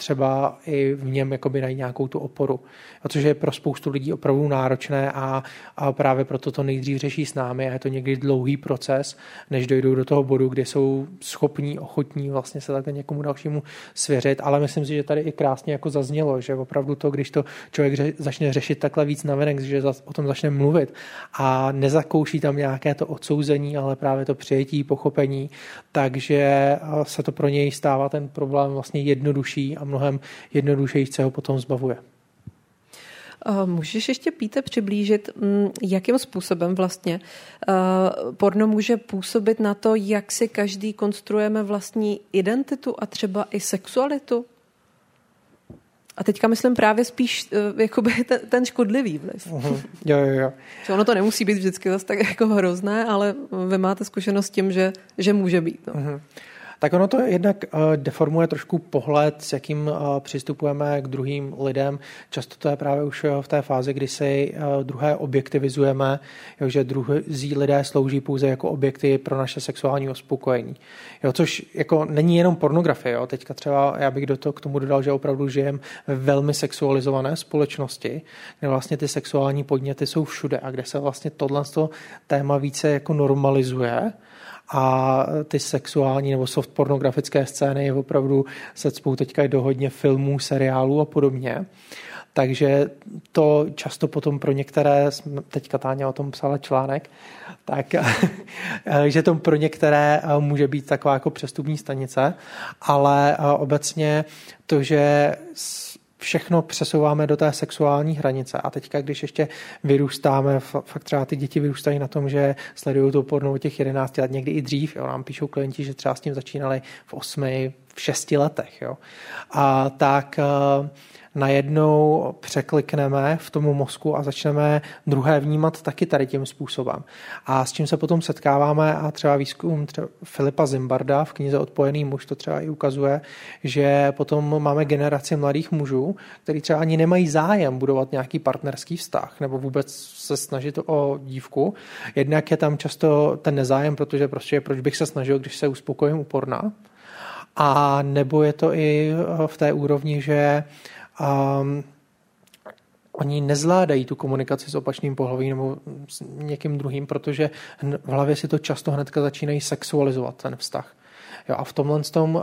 třeba i v něm jakoby najít nějakou tu oporu. Což je pro spoustu lidí opravdu náročné a, a právě proto to nejdřív řeší s námi a je to někdy dlouhý proces, než dojdou do toho bodu, kde jsou schopní, ochotní vlastně se takhle někomu dalšímu svěřit, ale myslím si, že tady i krásně jako zaznělo, že opravdu to, když to člověk ře, začne řešit takhle víc navenek, že o tom začne mluvit a nezakouší tam nějaké to odsouzení, ale právě to přijetí, pochopení, takže se to pro něj stává ten problém vlastně jednodušší a mnohem jednodušeji se ho potom zbavuje. Můžeš ještě, Píte, přiblížit, mm, jakým způsobem vlastně porno může působit na to, jak si každý konstruujeme vlastní identitu a třeba i sexualitu? A teďka myslím právě spíš uh, jakoby ten, ten škodlivý vliv. Uh-huh. Jo, jo, jo. Že ono to nemusí být vždycky zase tak jako hrozné, ale vy máte zkušenost s tím, že, že může být. No. Uh-huh. Tak ono to jednak eh, deformuje trošku pohled, s jakým eh, přistupujeme k druhým lidem. Často to je právě už eh, v té fázi, kdy si druhé objektivizujeme, že druhý lidé slouží pouze jako objekty pro naše sexuální uspokojení. Jo, což jako není jenom pornografie. Jo. Teďka třeba já bych do toho, k tomu dodal, že opravdu žijem ve velmi sexualizované společnosti, kde vlastně ty sexuální podněty jsou všude a kde se vlastně tohle téma více jako normalizuje a ty sexuální nebo soft pornografické scény opravdu se cpou teďka do hodně filmů, seriálů a podobně. Takže to často potom pro některé, teďka Táně o tom psala článek, tak že to pro některé může být taková jako přestupní stanice, ale obecně to, že všechno přesouváme do té sexuální hranice. A teďka, když ještě vyrůstáme, fakt třeba ty děti vyrůstají na tom, že sledují to porno těch 11 let, někdy i dřív. Jo. Nám píšou klienti, že třeba s tím začínali v 8, v 6 letech. Jo. A tak uh, najednou překlikneme v tomu mozku a začneme druhé vnímat taky tady tím způsobem. A s čím se potom setkáváme a třeba výzkum třeba Filipa Zimbarda v knize Odpojený muž to třeba i ukazuje, že potom máme generaci mladých mužů, kteří třeba ani nemají zájem budovat nějaký partnerský vztah nebo vůbec se snažit o dívku. Jednak je tam často ten nezájem, protože prostě proč bych se snažil, když se uspokojím u porna. A nebo je to i v té úrovni, že um, oni nezvládají tu komunikaci s opačným pohlavím nebo s někým druhým, protože v hlavě si to často hnedka začínají sexualizovat ten vztah. Jo, a v tomhle tom uh,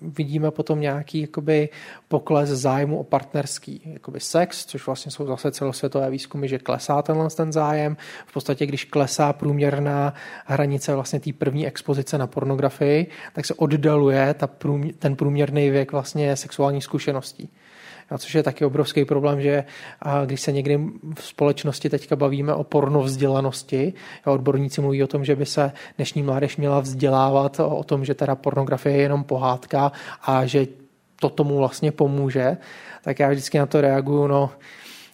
vidíme potom nějaký jakoby, pokles zájmu o partnerský jakoby sex, což vlastně jsou zase celosvětové výzkumy, že klesá tenhle ten zájem. V podstatě, když klesá průměrná hranice vlastně té první expozice na pornografii, tak se oddaluje ta průměr, ten průměrný věk vlastně sexuální zkušeností. A což je taky obrovský problém, že když se někdy v společnosti teďka bavíme o pornovzdělanosti, odborníci mluví o tom, že by se dnešní mládež měla vzdělávat o tom, že teda pornografie je jenom pohádka a že to tomu vlastně pomůže, tak já vždycky na to reaguju, no,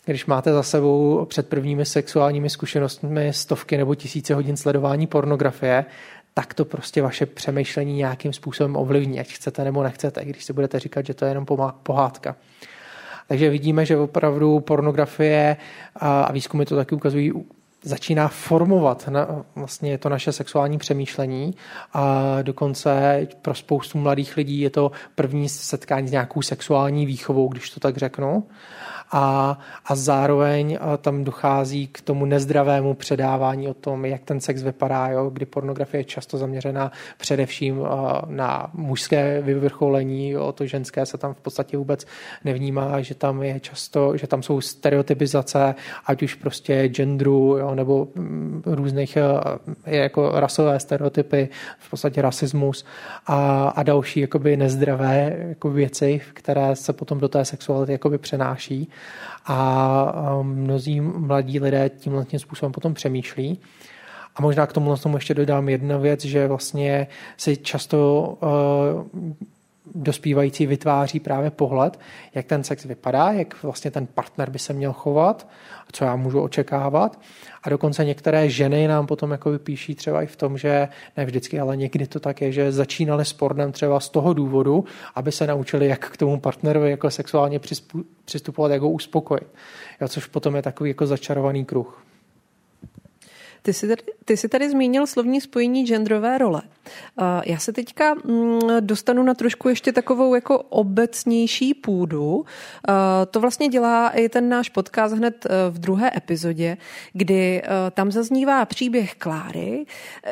když máte za sebou před prvními sexuálními zkušenostmi stovky nebo tisíce hodin sledování pornografie, tak to prostě vaše přemýšlení nějakým způsobem ovlivní, ať chcete nebo nechcete, když si budete říkat, že to je jenom pohádka. Takže vidíme, že opravdu pornografie a výzkumy to taky ukazují, začíná formovat na, vlastně to naše sexuální přemýšlení. A dokonce pro spoustu mladých lidí je to první setkání s nějakou sexuální výchovou, když to tak řeknu a, a zároveň tam dochází k tomu nezdravému předávání o tom, jak ten sex vypadá, jo, kdy pornografie je často zaměřena především na mužské vyvrcholení, jo, to ženské se tam v podstatě vůbec nevnímá, že tam je často, že tam jsou stereotypizace, ať už prostě genderu, jo, nebo mm, různých jako rasové stereotypy, v podstatě rasismus a, a další jakoby nezdravé jako věci, které se potom do té sexuality jakoby přenáší a mnozí mladí lidé tím způsobem potom přemýšlí. A možná k tomu, tomu ještě dodám jednu věc, že vlastně si často uh, dospívající vytváří právě pohled, jak ten sex vypadá, jak vlastně ten partner by se měl chovat, co já můžu očekávat. A dokonce některé ženy nám potom jako vypíší třeba i v tom, že ne vždycky, ale někdy to tak je, že začínali s pornem třeba z toho důvodu, aby se naučili, jak k tomu partnerovi jako sexuálně přistupovat, jak ho uspokojit. Jo, což potom je takový jako začarovaný kruh. Ty jsi, tady, ty jsi tady zmínil slovní spojení genderové role. Já se teďka mm, dostanu na trošku ještě takovou jako obecnější půdu. To vlastně dělá i ten náš podcast hned e, v druhé epizodě, kdy e, tam zaznívá příběh Kláry,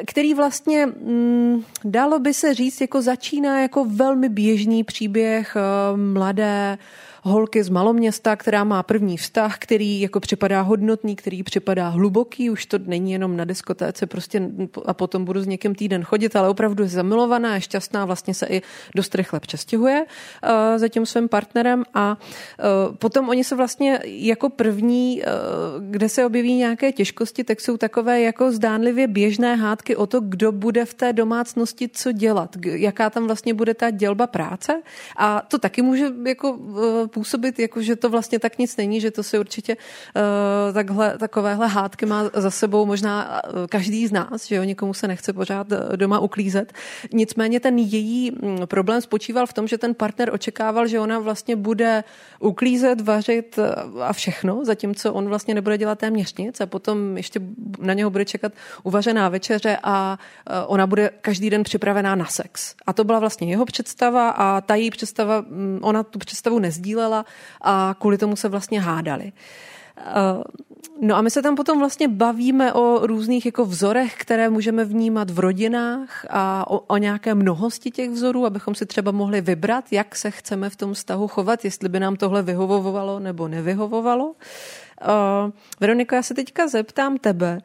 který vlastně mm, dalo by se říct, jako začíná jako velmi běžný příběh e, mladé holky z maloměsta, která má první vztah, který jako připadá hodnotný, který připadá hluboký, už to není jenom na diskotéce prostě a potom budu s někým týden chodit, ale opravdu je zamilovaná, je šťastná, vlastně se i dost rychle přestěhuje uh, za tím svým partnerem. A uh, potom oni se vlastně jako první, uh, kde se objeví nějaké těžkosti, tak jsou takové jako zdánlivě běžné hádky o to, kdo bude v té domácnosti co dělat, jaká tam vlastně bude ta dělba práce. A to taky může jako působit, jako že to vlastně tak nic není, že to si určitě uh, takhle, takovéhle hádky má za sebou možná eh, každý z nás, že jo, někomu se nechce pořád eh, doma uklízet. Nicméně ten její mm, problém spočíval v tom, že ten partner očekával, že ona vlastně bude uklízet, vařit a všechno, zatímco on vlastně nebude dělat téměř nic a potom ještě na něho bude čekat uvařená večeře a ona bude každý den připravená na sex. A to byla vlastně jeho představa a ta její představa, mm, ona tu představu nezdílela sdílela a kvůli tomu se vlastně hádali. Eh, no a my se tam potom vlastně bavíme o různých jako vzorech, které můžeme vnímat v rodinách a o, o nějaké mnohosti těch vzorů, abychom si třeba mohli vybrat, jak se chceme v tom vztahu chovat, jestli by nám tohle vyhovovalo nebo nevyhovovalo. Uh, Veroniko, já se teďka zeptám tebe,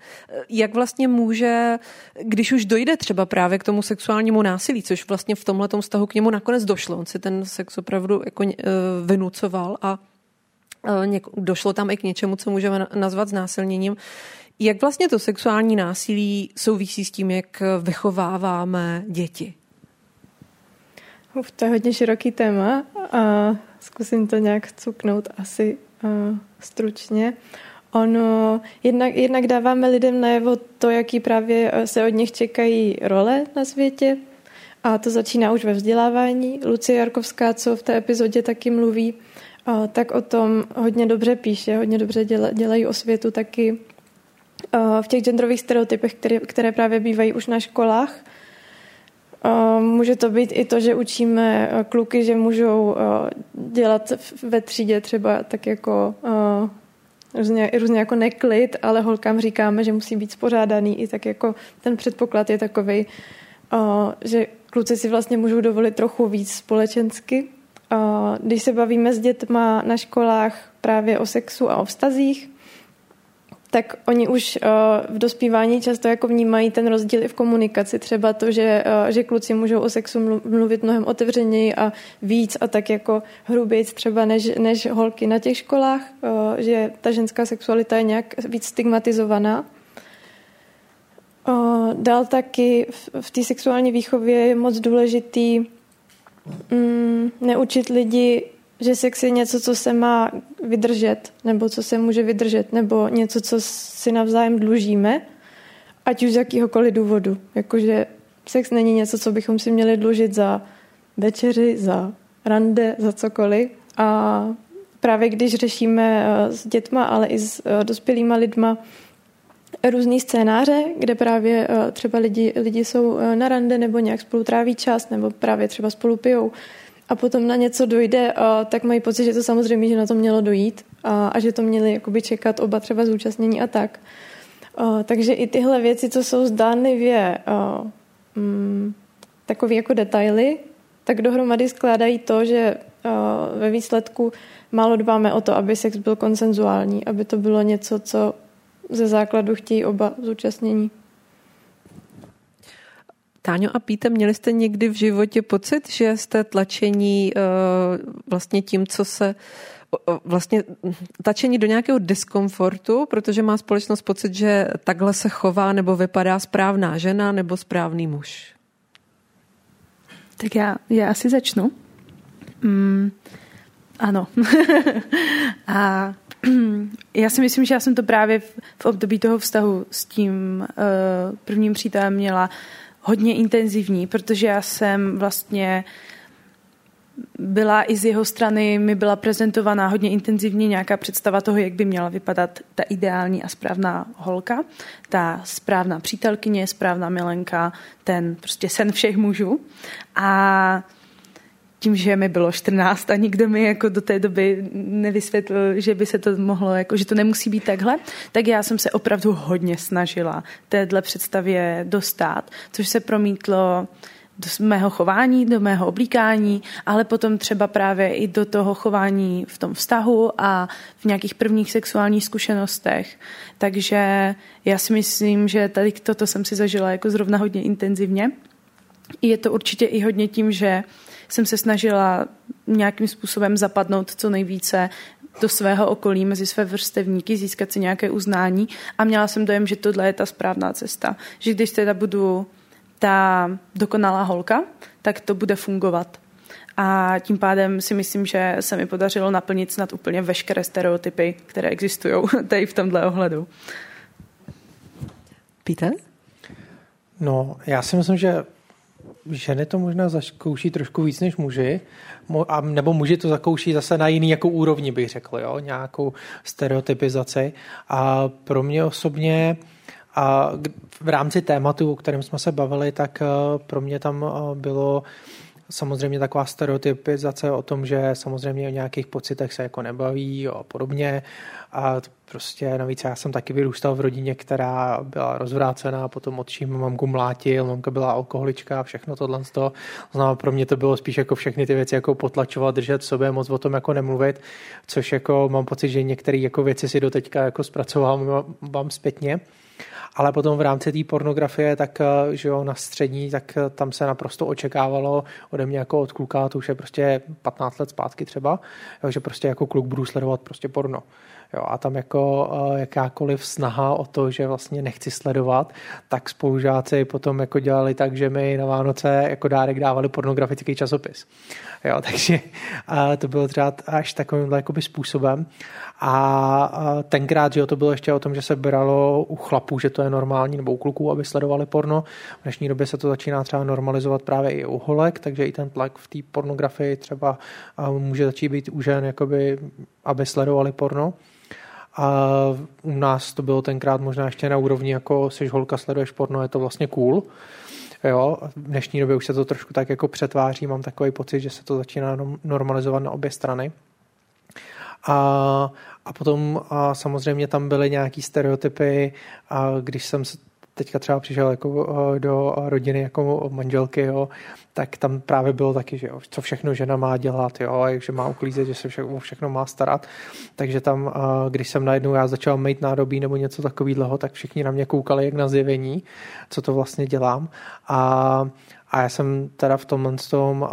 jak vlastně může, když už dojde třeba právě k tomu sexuálnímu násilí, což vlastně v tomhle vztahu k němu nakonec došlo, on si ten sex opravdu jako uh, vynucoval a uh, došlo tam i k něčemu, co můžeme nazvat znásilněním. Jak vlastně to sexuální násilí souvisí s tím, jak vychováváme děti? Uf, to je hodně široký téma a zkusím to nějak cuknout asi stručně. Ono, jednak, jednak dáváme lidem najevo to, jaký právě eh, se od nich čekají role na světě. A to začíná už ve vzdělávání. Lucie Jarkovská, co v té epizodě taky mluví, tak o tom hodně dobře píše, hodně dobře dělají o světu taky v těch genderových stereotypech, které, které právě bývají už na školách – Může to být i to, že učíme kluky, že můžou dělat ve třídě třeba tak jako různě, různě jako neklid, ale holkám říkáme, že musí být spořádaný. I tak jako ten předpoklad je takový, že kluci si vlastně můžou dovolit trochu víc společensky. Když se bavíme s dětma na školách právě o sexu a o vztazích, tak oni už uh, v dospívání často jako vnímají ten rozdíl i v komunikaci. Třeba to, že, uh, že kluci můžou o sexu mluvit mnohem otevřeněji a víc a tak jako hrubějc třeba než, než holky na těch školách, uh, že ta ženská sexualita je nějak víc stigmatizovaná. Dál taky v, v té sexuální výchově je moc důležitý um, neučit lidi že sex je něco, co se má vydržet, nebo co se může vydržet, nebo něco, co si navzájem dlužíme, ať už z jakýhokoliv důvodu. Jakože sex není něco, co bychom si měli dlužit za večeři, za rande, za cokoliv. A právě když řešíme eh, s dětma, ale i s eh, dospělýma lidma různý scénáře, kde právě eh, třeba lidi, lidi jsou na rande nebo nějak spolu tráví čas, nebo právě třeba spolu pijou, a potom na něco dojde, tak mají pocit, že to samozřejmě, že na to mělo dojít a, a že to měli jakoby čekat oba třeba zúčastnění a tak. takže i tyhle věci, co jsou zdánlivě mm, takové jako detaily, tak dohromady skládají to, že ve výsledku málo dbáme o to, aby sex byl konsenzuální, aby to bylo něco, co ze základu chtějí oba zúčastnění. Táňo a Píte, měli jste někdy v životě pocit, že jste tlačení uh, vlastně tím, co se vlastně tačení do nějakého diskomfortu, protože má společnost pocit, že takhle se chová nebo vypadá správná žena nebo správný muž? Tak já, já asi začnu. Mm, ano. a já si myslím, že já jsem to právě v, v období toho vztahu s tím uh, prvním přítelem měla uh, hodně intenzivní, protože já jsem vlastně byla i z jeho strany, mi byla prezentovaná hodně intenzivně nějaká představa toho, jak by měla vypadat ta ideální a správná holka, ta správná přítelkyně, správná milenka, ten prostě sen všech mužů. A tím, že mi bylo 14 a nikdo mi jako do té doby nevysvětlil, že by se to mohlo, jako, že to nemusí být takhle, tak já jsem se opravdu hodně snažila téhle představě dostat, což se promítlo do mého chování, do mého oblíkání, ale potom třeba právě i do toho chování v tom vztahu a v nějakých prvních sexuálních zkušenostech. Takže já si myslím, že tady toto jsem si zažila jako zrovna hodně intenzivně. Je to určitě i hodně tím, že jsem se snažila nějakým způsobem zapadnout co nejvíce do svého okolí, mezi své vrstevníky, získat si nějaké uznání a měla jsem dojem, že tohle je ta správná cesta. Že když teda budu ta dokonalá holka, tak to bude fungovat. A tím pádem si myslím, že se mi podařilo naplnit snad úplně veškeré stereotypy, které existují tady v tomhle ohledu. Peter? No, já si myslím, že ženy to možná zakouší trošku víc než muži, a, nebo muži to zakouší zase na jiný jako úrovni, bych řekl, jo? nějakou stereotypizaci. A pro mě osobně a v rámci tématu, o kterém jsme se bavili, tak eh, pro mě tam eh, bylo samozřejmě taková stereotypizace o tom, že samozřejmě o nějakých pocitech se jako nebaví a podobně. A prostě navíc já jsem taky vyrůstal v rodině, která byla rozvrácená, potom odčím mamku mlátil, mamka byla alkoholička, všechno tohle z toho. Znamená, pro mě to bylo spíš jako všechny ty věci jako potlačovat, držet v sobě, moc o tom jako nemluvit, což jako mám pocit, že některé jako věci si doteďka jako zpracovávám vám zpětně. Ale potom v rámci té pornografie, tak eh, že jo, na střední, tak eh, tam se naprosto očekávalo ode mě jako od kluka, to už je prostě 15 let zpátky třeba, že prostě jako kluk budu sledovat prostě porno. Jo, a tam jako uh, jakákoliv snaha o to, že vlastně nechci sledovat, tak spolužáci potom jako dělali tak, že mi na Vánoce jako dárek dávali pornografický časopis. Jo, takže uh, to bylo třeba až takovýmhle jakoby způsobem. A uh, tenkrát, že jo, to bylo ještě o tom, že se bralo u chlapů, že to je normální, nebo u kluků, aby sledovali porno. V dnešní době se to začíná třeba normalizovat právě i u holek, takže i ten tlak v té pornografii třeba může začít být u žen, jakoby, aby sledovali porno. A u nás to bylo tenkrát možná ještě na úrovni, jako jsi holka, sleduješ porno, je to vlastně cool. Jo, v dnešní době už se to trošku tak jako přetváří, mám takový pocit, že se to začíná normalizovat na obě strany. A, a potom a samozřejmě tam byly nějaký stereotypy, a když jsem teďka třeba přišel jako do rodiny jako manželky, jo, tak tam právě bylo taky, že jo, co všechno žena má dělat, jo, že má uklízet, že se všechno, všechno má starat. Takže tam, když jsem najednou já začal mít nádobí nebo něco takového, tak všichni na mě koukali jak na zjevení, co to vlastně dělám. A, a já jsem teda v tomhle tom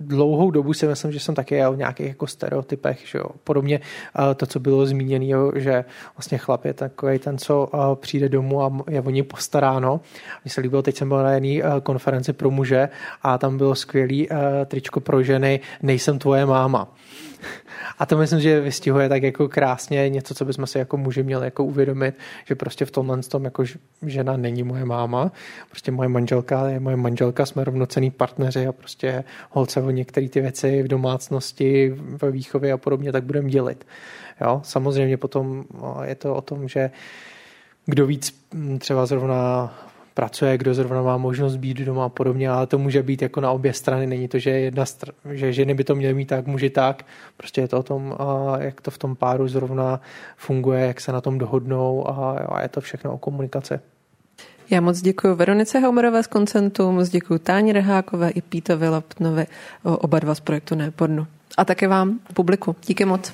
dlouhou dobu si myslím, že jsem taky o nějakých jako stereotypech, že jo. Podobně to, co bylo zmíněno, že vlastně chlap je takový ten, co přijde domů a je o ní postaráno. Mně se líbilo, teď jsem byl na jedné konferenci pro muže a tam bylo skvělý tričko pro ženy Nejsem tvoje máma. A to myslím, že vystihuje tak jako krásně něco, co bychom si jako muži měli jako uvědomit, že prostě v tomhle tom jako žena není moje máma, prostě moje manželka je moje manželka, jsme rovnocený partneři a prostě holce o některé ty věci v domácnosti, ve výchově a podobně, tak budeme dělit. Jo? Samozřejmě potom no, je to o tom, že kdo víc třeba zrovna pracuje, kdo zrovna má možnost být doma a podobně, ale to může být jako na obě strany. Není to, že, jedna str- že ženy by to měly mít tak, muži tak. Prostě je to o tom, jak to v tom páru zrovna funguje, jak se na tom dohodnou a, a je to všechno o komunikaci. Já moc děkuji Veronice Haumerové z Koncentu, moc děkuji Táni Rehákové i Pítovi Laptnovi, oba dva z projektu Nepornu. A také vám, publiku. Díky moc.